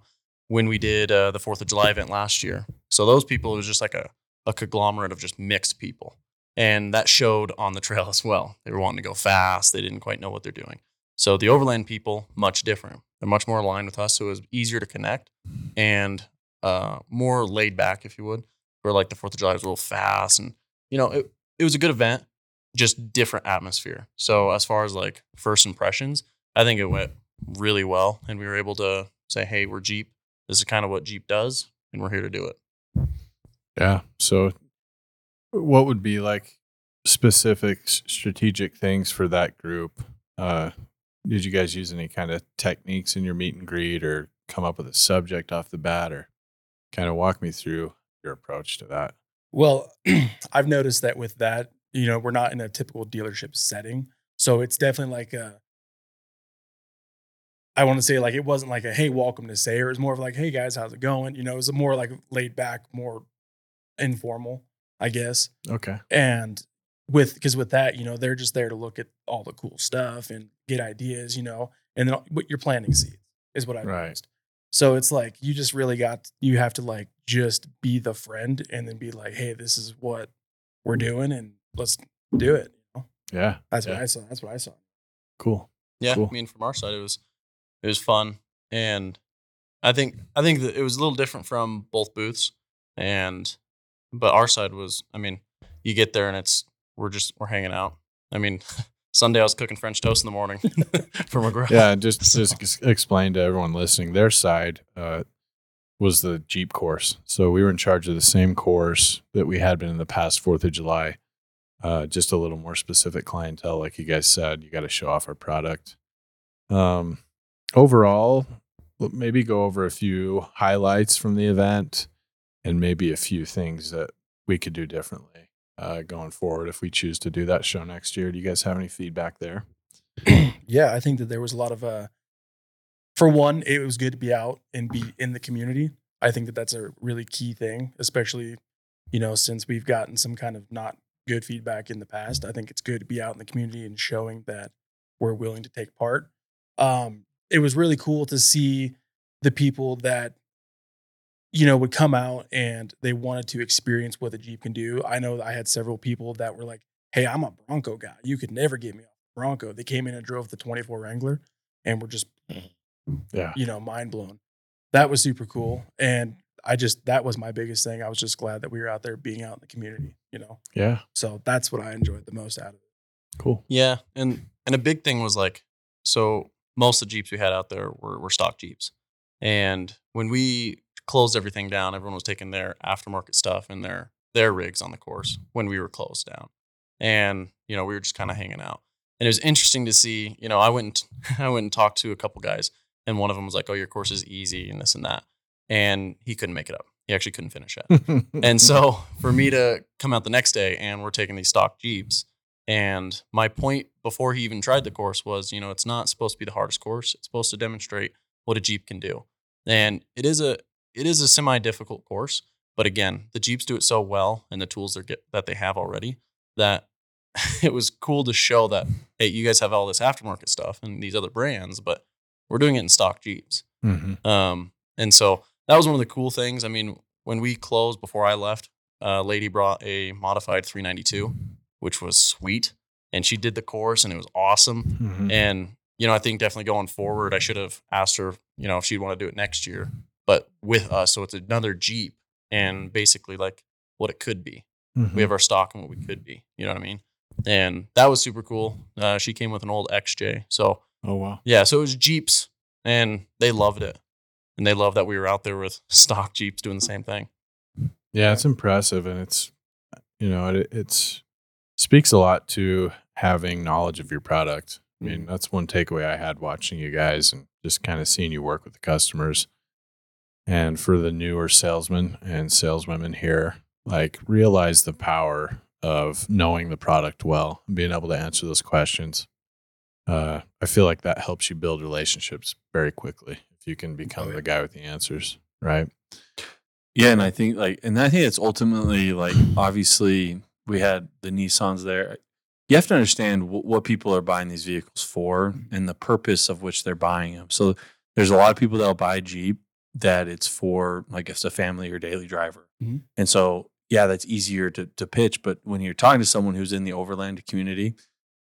when we did uh, the Fourth of July event last year. So those people, it was just like a, a conglomerate of just mixed people. And that showed on the trail *laughs* as well. They were wanting to go fast. They didn't quite know what they're doing. So the overland people, much different. They're much more aligned with us. So it was easier to connect and uh, more laid back, if you would. Where like the 4th of July was a little fast. And, you know, it, it was a good event, just different atmosphere. So as far as like first impressions, I think it went really well. And we were able to say, hey, we're Jeep. This is kind of what Jeep does. And we're here to do it. Yeah. So, what would be like specific strategic things for that group? Uh, did you guys use any kind of techniques in your meet and greet or come up with a subject off the bat or kind of walk me through your approach to that? Well, *clears throat* I've noticed that with that, you know, we're not in a typical dealership setting. So it's definitely like a, I want to say like it wasn't like a hey, welcome to Sayer. It was more of like, hey guys, how's it going? You know, it was more like laid back, more informal, I guess. Okay. And with because with that, you know, they're just there to look at all the cool stuff and get ideas, you know, and then what you're planting seeds is what I've Right. noticed. So it's like you just really got you have to like just be the friend and then be like, hey, this is what we're doing and let's do it. You know? Yeah. That's what I saw. That's what I saw. Cool. Yeah, Cool. I mean, from our side, it was it was fun, and I think I think that it was a little different from both booths, and but our side was, I mean, you get there and it's we're just we're hanging out. I mean, *laughs* Sunday I was cooking French toast in the morning *laughs* for McGraw. Yeah. and Just, So- just explain to everyone listening their side uh, was the Jeep course. So, we were in charge of the same course that we had been in the past 4th of July. uh, just a little more specific clientele, like you guys said. You got to show off our product. Um, overall, maybe go over a few highlights from the event, and maybe a few things that we could do differently uh, going forward if we choose to do that show next year. Do you guys have any feedback there? *clears throat* yeah, I think that there was a lot of uh for one, it was good to be out and be in the community. I think that that's a really key thing, especially you know, since we've gotten some kind of not good feedback in the past. I think it's good to be out in the community and showing that we're willing to take part. Um it was really cool to see the people that you know would come out and they wanted to experience what the Jeep can do. I know that I had several people that were like, "Hey, I'm a Bronco guy. You could never get me off Bronco." They came in and drove the 24 Wrangler and were just mm-hmm. Yeah. you know mind blown. That was super cool, and I just that was my biggest thing. I was just glad that we were out there being out in the community. You know, Yeah. so that's what I enjoyed the most out of it. Cool. Yeah, and and a big thing was like, so most of the Jeeps we had out there were, were stock Jeeps, And when we closed everything down, everyone was taking their aftermarket stuff and their their rigs on the course when we were closed down. And, you know, we were just kind of hanging out. And it was interesting to see, you know, I went and, *laughs* I went and talked to a couple guys and one of them was like, "Oh, your course is easy and this and that." And he couldn't make it up. He actually couldn't finish it. *laughs* and so for me to come out the next day and we're taking these stock Jeeps and my point before he even tried the course was, you know, it's not supposed to be the hardest course. It's supposed to demonstrate what a Jeep can do. And it is a it is a semi difficult course, but again, the Jeeps do it so well and the tools get that they have already that *laughs* it was cool to show that hey, you guys have all this aftermarket stuff and these other brands, but we're doing it in stock Jeeps. Mhm. Um, and so that was one of the cool things. I mean, when we closed before I left, a lady brought a modified 392, which was sweet, and she did the course, and it was awesome. Mhm. And you know, I think definitely going forward, I should have asked her, you know, if she'd want to do it next year, but with us, so it's another Jeep, and basically like what it could be. Mhm. We have our stock and what we could be. You know what I mean? And that was super cool. Uh, she came with an old XJ, so oh wow. yeah, so it was Jeeps, and they loved it, and they loved that we were out there with *laughs* stock Jeeps doing the same thing. Yeah, it's impressive, and it's you know it it's speaks a lot to having knowledge of your product. I mean, that's one takeaway I had watching you guys and just kind of seeing you work with the customers. And for the newer salesmen and saleswomen here, like realize the power of knowing the product well and being able to answer those questions. Uh, I feel like that helps you build relationships very quickly if you can become Oh, the guy with the answers, right? Yeah, and I think like, and I think it's ultimately like, obviously, we had the Nissans there. You have to understand w- what people are buying these vehicles for and the purpose of which they're buying them. So there's a lot of people that'll buy Jeep that it's for like it's a family or daily driver, Mhm. and so yeah, that's easier to to pitch. But when you're talking to someone who's in the overland community,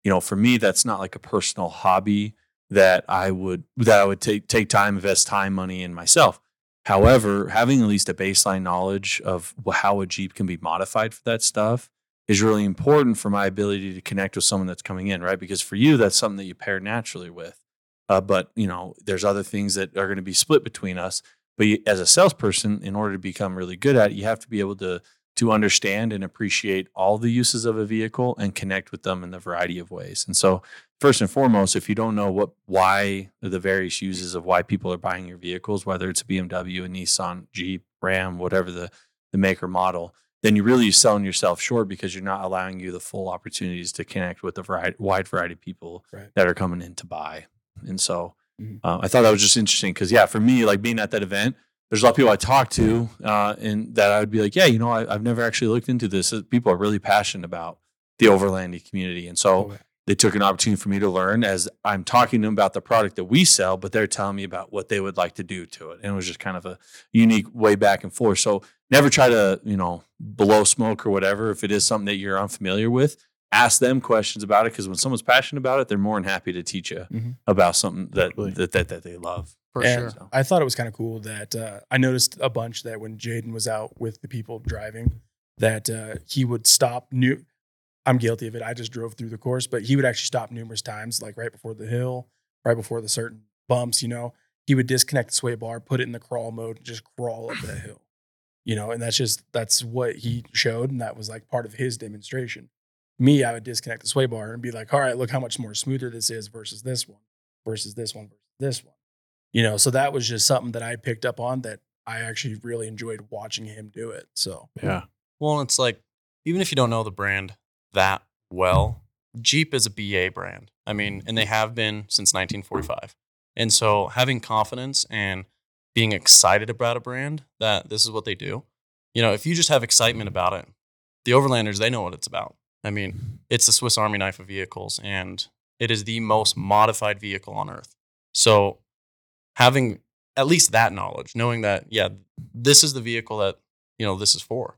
you know, for me, that's not like a personal hobby that I would that I would take take time, invest time, money in myself. However, having at least a baseline knowledge of how a Jeep can be modified for that stuff is really important for my ability to connect with someone that's coming in, right? Because for you, that's something that you pair naturally with. Uh, but you know, there's other things that are going to be split between us. But you, as a salesperson, in order to become really good at it, you have to be able to to understand and appreciate all the uses of a vehicle and connect with them in the variety of ways. And so, first and foremost, if you don't know what why the various uses of why people are buying your vehicles, whether it's a BMW, a Nissan, Jeep, Ram, whatever the the maker model, then you're really selling yourself short because you're not allowing you the full opportunities to connect with a variety, wide variety of people Right. that are coming in to buy. And so, Mhm. uh, I thought that was just interesting because, yeah, for me, like being at that event, there's a lot of people I talk to, uh, and that I would be like, yeah, you know, I, I've never actually looked into this. People are really passionate about the overlanding community, and so Oh. They took an opportunity for me to learn as I'm talking to them about the product that we sell, but they're telling me about what they would like to do to it, and it was just kind of a unique way back and forth. So never try to, you know, blow smoke or whatever. If it is something that you're unfamiliar with, ask them questions about it because when someone's passionate about it, they're more than happy to teach you Mhm. about something that, Totally. that that that they love. For And sure. I thought it was kind of cool that uh, I noticed a bunch that when Jayden was out with the people driving, that uh, he would stop new. I'm guilty of it. I just drove through the course, but he would actually stop numerous times, like right before the hill, right before the certain bumps. You know, he would disconnect the sway bar, put it in the crawl mode, and just crawl up that hill. You know, and that's just that's what he showed, and that was like part of his demonstration. Me, I would disconnect the sway bar and be like, "All right, look how much more smoother this is versus this one, versus this one, versus this one." you know so that was just something that i picked up on that i actually really enjoyed watching him do it so Yeah. Well, it's like even if you don't know the brand that well, Jeep is a BA brand. I mean, and they have been since 1945. And so having confidence and being excited about a brand that this is what they do, you know, if you just have excitement about it, the Overlanders, they know what it's about. I mean, it's the Swiss Army knife of vehicles and it is the most modified vehicle on earth. So having at least that knowledge, knowing that, yeah, this is the vehicle that, you know, this is for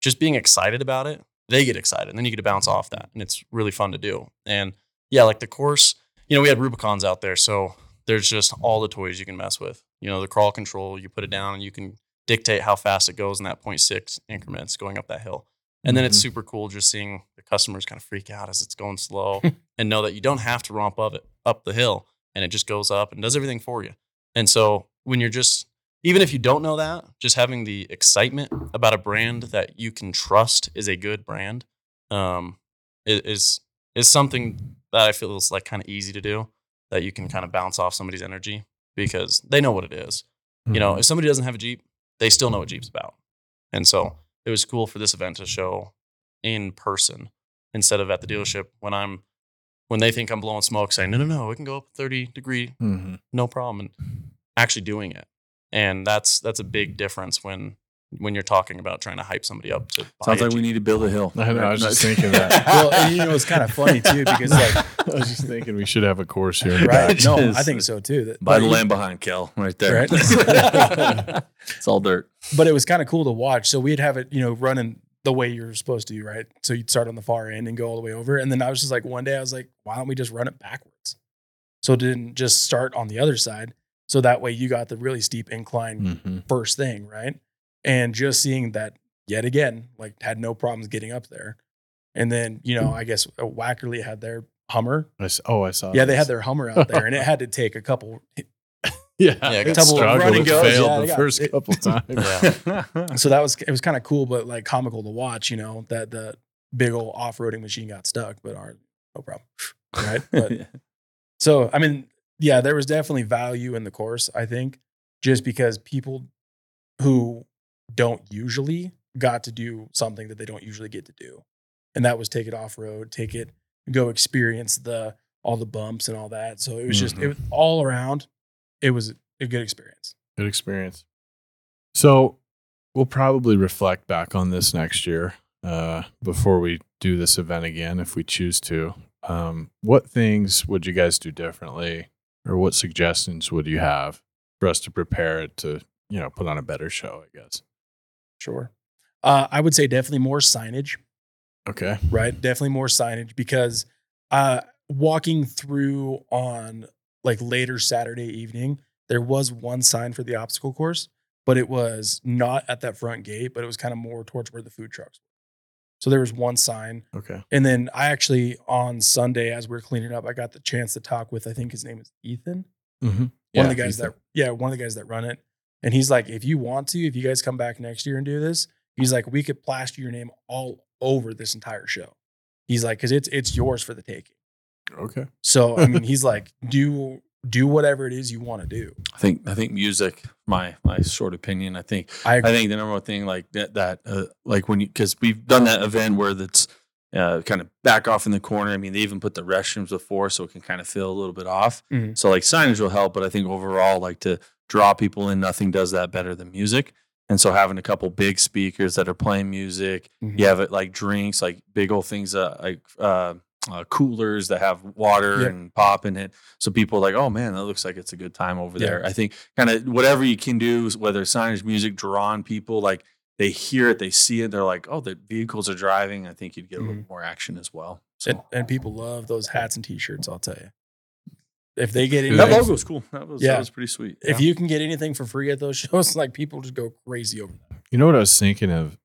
just being excited about it, they get excited. And then you get to bounce off that. And it's really fun to do. And yeah, like the course, you know, we had Rubicons out there. So there's just all the toys you can mess with. You know, the crawl control, you put it down and you can dictate how fast it goes in that 0.6 increments going up that hill. And then it's mm-hmm. super cool just seeing the customers kind of freak out as it's going slow *laughs* and know that you don't have to romp up it up the hill and it just goes up and does everything for you. And so when you're just even if you don't know that, just having the excitement about a brand that you can trust is a good brand, um, is is something that I feel is like kind of easy to do. That you can kind of bounce off somebody's energy because they know what it is. You know, if somebody doesn't have a Jeep, they still know what Jeep's about. And so it was cool for this event to show in person instead of at the dealership when I'm when they think I'm blowing smoke saying, No, no, no, we can go up 30 degree, hmm no problem, and actually doing it. And that's that's a big difference when when you're talking about trying to hype somebody up to buy Sounds a like we need to build a hill. I know. I was just thinking that. *laughs* well, and you know, it's kind of funny too because like, *laughs* I was just thinking we should have a course here. right? No, I think so too. That, Buy but the you- land behind Kel right there. Right. *laughs* it's all dirt. but it was kind of cool to watch. So we'd have it, you know, running the way you're supposed to, right? So you'd start on the far end and go all the way over. And then I was just like, one day I was like, why don't we just run it backwards? So it didn't just start on the other side. So that way you got the really steep incline Mhm. first thing, right? And just seeing that yet again, like had no problems getting up there. And then, you know, I guess uh, Wackerli had their Hummer. I s- oh, I saw. Yeah, they had their Hummer out there and it *laughs* had to take a couple. yeah, Yeah, it couple of struggled. running It goes, failed yeah, the yeah. first It- couple *laughs* times. Yeah. So that was, it was kind of cool, but like comical to watch, you know, that the big old off roading machine got stuck, but our, no problem. Right. *laughs* But So, I mean, yeah, there was definitely value in the course, I think, just because people who don't usually got to do something that they don't usually get to do. And that was take it off road, take it, go experience the all the bumps and all that. So it was just it Mhm. was all around, it was a good experience. Good experience. So we'll probably reflect back on this next year uh, before we do this event again, if we choose to. Um, what things would you guys do differently, or what suggestions would you have for us to prepare it to, you know, put on a better show? I guess. Sure. Uh, I would say definitely more signage. Okay. right? Definitely more signage because uh, walking through on like later Saturday evening, there was one sign for the obstacle course, but it was not at that front gate, but it was kind of more towards where the food trucks were. So there was one sign. Okay. And then I actually on Sunday, as we are cleaning up, I got the chance to talk with, I think his name is Ethan, Mm-hmm. one of the guys that, yeah, one of the guys that run it. And he's like, if you want to, if you guys come back next year and do this, he's like, we could plaster your name all over this entire show. He's like, because it's it's yours for the taking. Okay. So I mean, *laughs* he's like, do do whatever it is you want to do. I think I think music. My my short opinion. I think I I think the number one thing like that that uh, like when you because we've done that event where that's uh, kind of back off in the corner. I mean, they even put the restrooms before, so it can kind of feel a little bit off. Mhm. So like signage will help, but I think overall, like to draw people in, nothing does that better than music. And so having a couple big speakers that are playing music, Mhm. you have it like drinks, like big old things, uh, like uh, uh, coolers that have water Yeah. and pop in it. So people are like, oh man, that looks like it's a good time over Yeah. there. I think kind of whatever you can do, whether signage, music, drawing people, like they hear it, they see it, they're like, oh, the vehicles are driving. I think you'd get a little more action as well. So and, and people love those hats and t-shirts. I'll tell you, if they get Do that they? logo was cool. That was, Yeah. that was pretty sweet. if you can get anything for free at those *laughs* shows, like people just go crazy over that. You know what I was thinking of?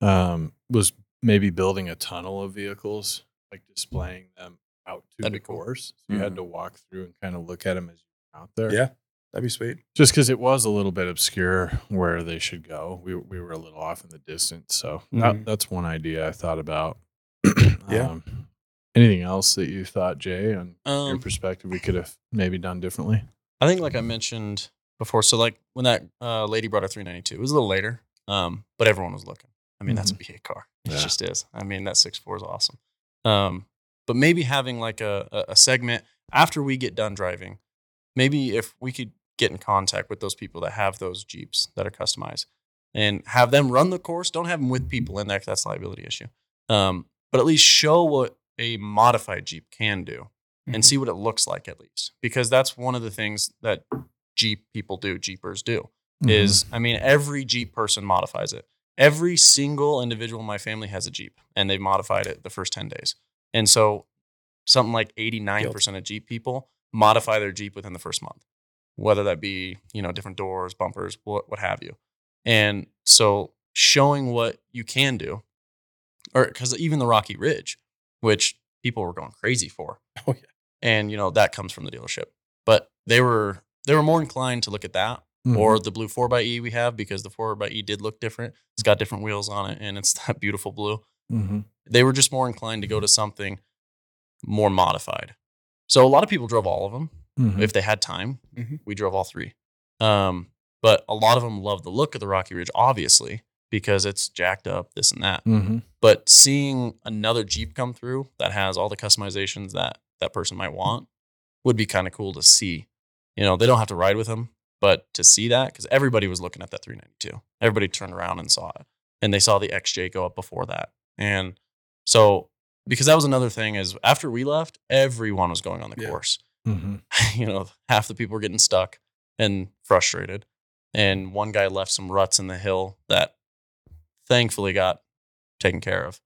Um, was maybe building a tunnel of vehicles, like displaying them out to That'd the cool. course. So you had Mhm. to walk through and kind of look at them as you're out there. Yeah. That'd be sweet. Just because it was a little bit obscure where they should go. We we were a little off in the distance. So that, Mhm. that's one idea I thought about. *clears throat* Yeah. Um, anything else that you thought, Jay, on your Um, perspective, we could have maybe done differently? I think, like I mentioned before, so like when that uh, lady brought her 392, it was a little later, um, but everyone was looking. I mean, that's a V8 car. It Yeah. just is. I mean, that 6.4 is awesome. Um, but maybe having like a, a, segment after we get done driving, maybe if we could get in contact with those people that have those Jeeps that are customized and have them run the course. Don't have them with people in there 'cause that's a liability issue. Um, but at least show what a modified Jeep can do and see what it looks like at least because that's one of the things that jeep people do jeepers do is i mean every jeep person modifies it every single individual in my family has a jeep and they've modified it the first 10 days. And so something like 89% of jeep people modify their jeep within the first month whether that be you know different doors bumpers what, what have you. And so showing what you can do or because even the rocky ridge which people were going crazy for Oh, yeah. and you know that comes from the dealership. But they were they were more inclined to look at that Mhm. or the blue 4xe we have because the 4xe did look different. It's got different wheels on it and it's *laughs* that beautiful blue. Mhm. They were just more inclined to go to something more modified. So a lot of people drove all of them Mhm. if they had time. Mhm. We drove all three. Um, but a lot of them love the look of the Rocky Ridge, obviously, because it's jacked up, this and that. Mhm. But seeing another Jeep come through that has all the customizations that that person might want would be kind of cool to see. You know, they don't have to ride with them, but to see that because everybody was looking at that 392. Everybody turned around and saw it, and they saw the XJ go up before that. And so, because that was another thing is after we left, everyone was going on the Yeah. course. Mhm. *laughs* you know, half the people were getting stuck and frustrated. And one guy left some ruts in the hill that thankfully got taken care of.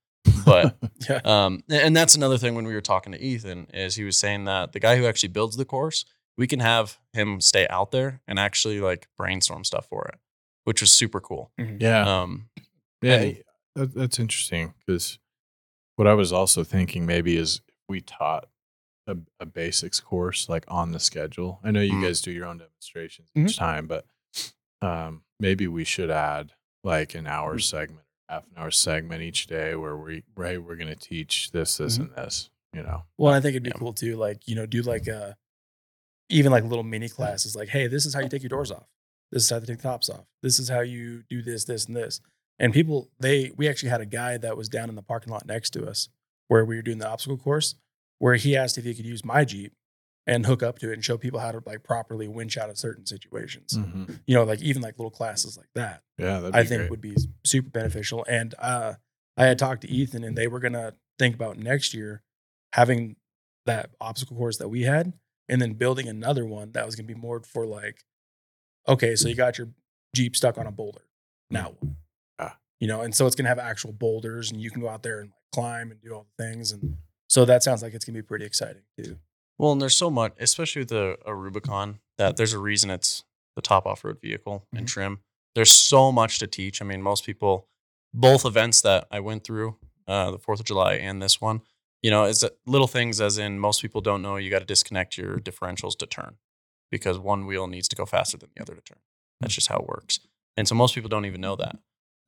But *laughs* Yeah. um, and that's another thing when we were talking to Ethan is he was saying that the guy who actually builds the course, we can have him stay out there and actually like brainstorm stuff for it, which was super cool. yeah. Um, Yeah, And- that, that's interesting because what I was also thinking maybe is we taught a, a basics course like on the schedule. I know you Mhm. guys do your own demonstrations each time, but um, maybe we should add like an hour segment, half an hour segment each day where we right we're going to teach this, this, Mhm. and this. You know, Well, I think it'd be Yeah. cool too, like, you know, do like a even like little mini classes, like, hey, this is how you take your doors off. This is how to take the tops off. This is how you do this, this, and this. And people, they we actually had a guy that was down in the parking lot next to us where we were doing the obstacle course, where he asked if he could use my Jeep and hook up to it and show people how to like properly winch out of certain situations. Mhm. You know, like even like little classes like that. yeah, that'd be I think great. would be super beneficial. And uh, I had talked to Ethan, and they were gonna think about next year having that obstacle course that we had, and then building another one that was gonna be more for like, okay, so you got your Jeep stuck on a boulder, now what? Ah. you know, and so it's gonna have actual boulders, and you can go out there and like climb and do all the things, and so that sounds like it's gonna be pretty exciting too. Well, and there's so much, especially with the a Rubicon, that there's a reason it's the top off road vehicle and Mhm. trim. There's so much to teach. I mean, most people, both events that I went through, uh, the Fourth of July and this one, you know, it's little things as in most people don't know you got to disconnect your differentials to turn because one wheel needs to go faster than the other to turn. That's just how it works. And so most people don't even know that.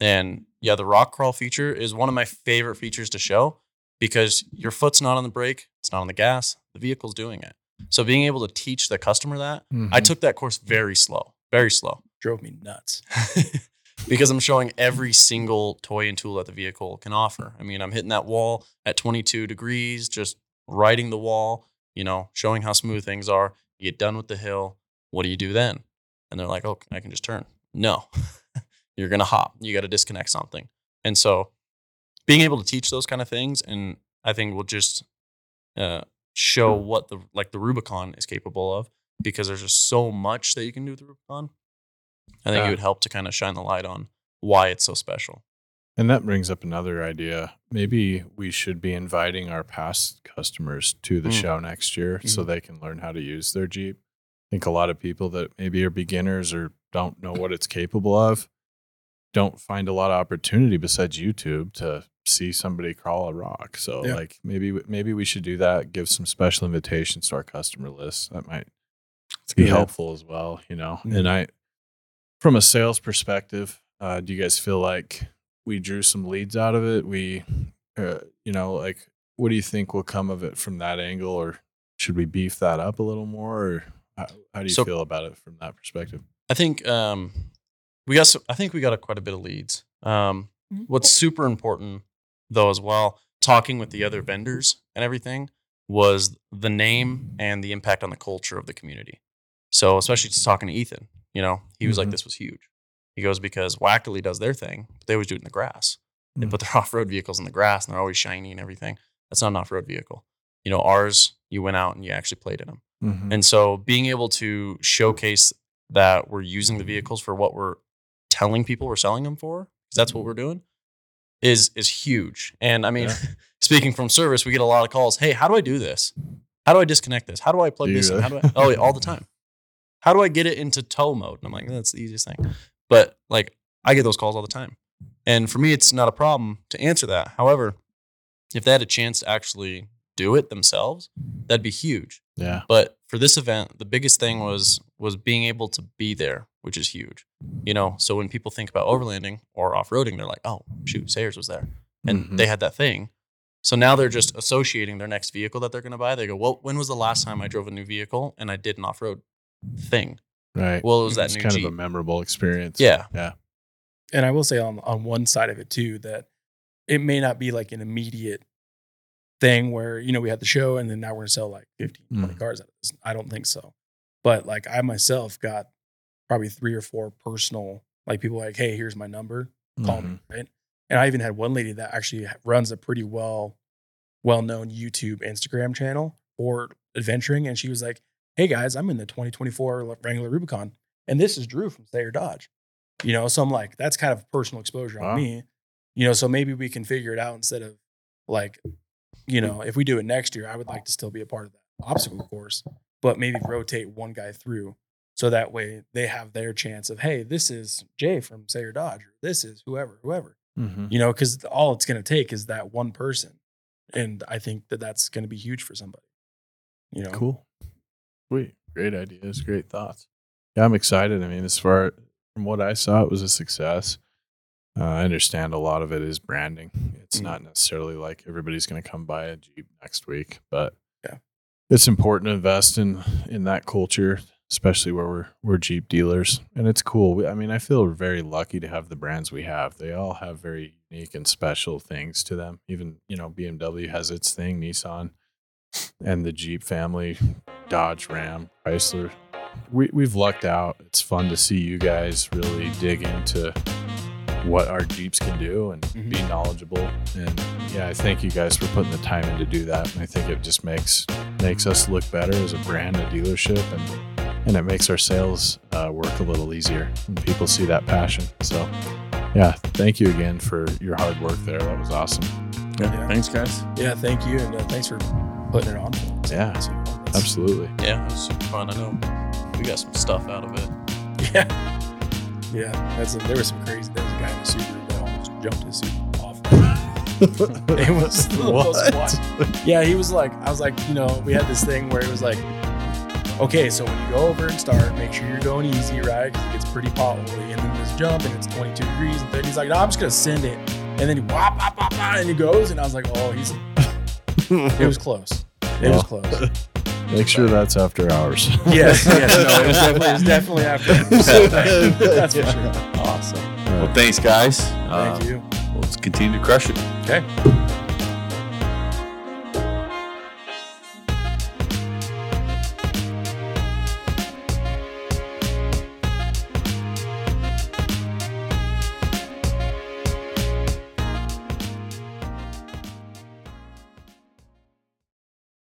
And yeah, the rock crawl feature is one of my favorite features to show because your foot's not on the brake, it's not on the gas, the vehicle's doing it. So being able to teach the customer that, I Mhm. took that course very slow, very slow. Drove me nuts. *laughs* because I'm showing every single toy and tool that the vehicle can offer. I mean, I'm hitting that wall at 22 degrees, just riding the wall, you know, showing how smooth things are. You get done with the hill. What do you do then? And they're like, oh, I can just turn. No, *laughs* you're going to hop. You got to disconnect something. And so being able to teach those kind of things, and I think we'll just uh, show what the like the Rubicon is capable of because there's just so much that you can do with the Rubicon. I think Yeah. it would help to kind of shine the light on why it's so special. And that brings up another idea. Maybe we should be inviting our past customers to the Mm. show next year so they can learn how to use their Jeep. I think a lot of people that maybe are beginners or don't know what it's capable of don't find a lot of opportunity besides YouTube to see somebody crawl a rock. So Yeah. like maybe maybe we should do that, give some special invitations to our customer list. That might be helpful as well, you know. Mhm. And I from a sales perspective, uh, do you guys feel like we drew some leads out of it? We, uh, you know, like, what do you think will come of it from that angle, or should we beef that up a little more, or how, how do you So- feel about it from that perspective? I think um, we got. Some, I think we got a, quite a bit of leads. Um, Mhm. what's super important though, as well, talking with the other vendors and everything, was the name and the impact on the culture of the community. So, especially just talking to Ethan, you know, he was like, Mhm. "This was huge." He goes because Wackerli does their thing, but they always do it in the grass. They Mm. put their *laughs* off-road vehicles in the grass, and they're always shiny and everything. That's not an off-road vehicle. You know, ours, you went out and you actually played in them. Mhm. And so being able to showcase that we're using the vehicles for what we're telling people we're selling them for, because that's what we're doing, is is huge. And I mean, Yeah. *laughs* speaking from service, we get a lot of calls. Hey, how do I do this? How do I disconnect this? How do I plug Do this in? How do I oh yeah, all the time. How do I get it into tow mode? And I'm like, that's the easiest thing. But like I get those calls all the time. And for me, it's not a problem to answer that. However, if they had a chance to actually do it themselves, that'd be huge. Yeah. But for this event, the biggest thing was was being able to be there, which is huge. You know, so when people think about overlanding or off roading, they're like, "Oh, shoot, Sayers was there," and Mhm. they had that thing. So now they're just associating their next vehicle that they're going to buy. They go, "Well, when was the last time I drove a new vehicle and I did an off road thing?" Right. Well, it was that it's new kind Jeep. of a memorable experience. Yeah, Yeah. And I will say on on one side of it too that it may not be like an immediate thing where you know we had the show and then now we're gonna sell like 15 20 Mhm. cars out of this. I don't think so. But like I myself got probably three or four personal like people like, hey, here's my number, call me, right? And I even had one lady that actually runs a pretty well well known YouTube Instagram channel for adventuring, and she was like, hey guys, I'm in the 2024 Wrangler Rubicon, and this is Drew from Sayer Dodge. You know, so I'm like, that's kind of personal exposure Wow. on me. You know, so maybe we can figure it out instead of like, you know, if we do it next year, I would like to still be a part of that obstacle course, but maybe rotate one guy through so that way they have their chance of, hey, this is Jay from Sayer Dodge, or this is whoever, whoever. Mhm. You know, because all it's going to take is that one person, and I think that that's going to be huge for somebody. You know, Cool. Sweet. Great ideas. Great thoughts. Yeah, I'm excited. I mean, as far from what I saw, it was a success. Uh, I understand a lot of it is branding. It's Mhm. not necessarily like everybody's going to come buy a Jeep next week, but Yeah. it's important to invest in in that culture, especially where we're we're Jeep dealers, and it's cool. We, I mean, I feel very lucky to have the brands we have. They all have very unique and special things to them. Even you know, BMW has its thing, Nissan, and the Jeep family, Dodge, Ram, Chrysler. We we've lucked out. It's fun to see you guys really dig into what our Jeeps can do and Mhm. be knowledgeable. And yeah, I thank you guys for putting the time in to do that. And I think it just makes makes us look better as a brand, a dealership, and and it makes our sales uh, work a little easier when people see that passion. So yeah, thank you again for your hard work there. That was awesome. Yeah. Thanks, guys. yeah, thank you, and uh, thanks for putting it on. for us. Yeah. So, that's- Absolutely. yeah, it was super fun. I know we got some stuff out of it. Yeah, yeah. That's a, there was some crazy. There was a guy in a Subaru that almost jumped his Subaru off. *laughs* it was the most *laughs* wild- Yeah, he was like, I was like, you know, we had this thing where it was like, okay, so when you go over and start, make sure you're going easy, right? Because it gets pretty potholy. And then this jump, and it's 22 degrees. And then he's like, no, I'm just going to send it. And then he whop, whop, whop, whop, and he goes. And I was like, oh, he's, *laughs* it was close. It was close. Make sure that's after hours. *laughs* Yes, yes, no, it was definitely, it was definitely after. *laughs* That's for sure. Awesome. Well, thanks, guys. Uh, Thank you. Let's continue to crush it. Okay.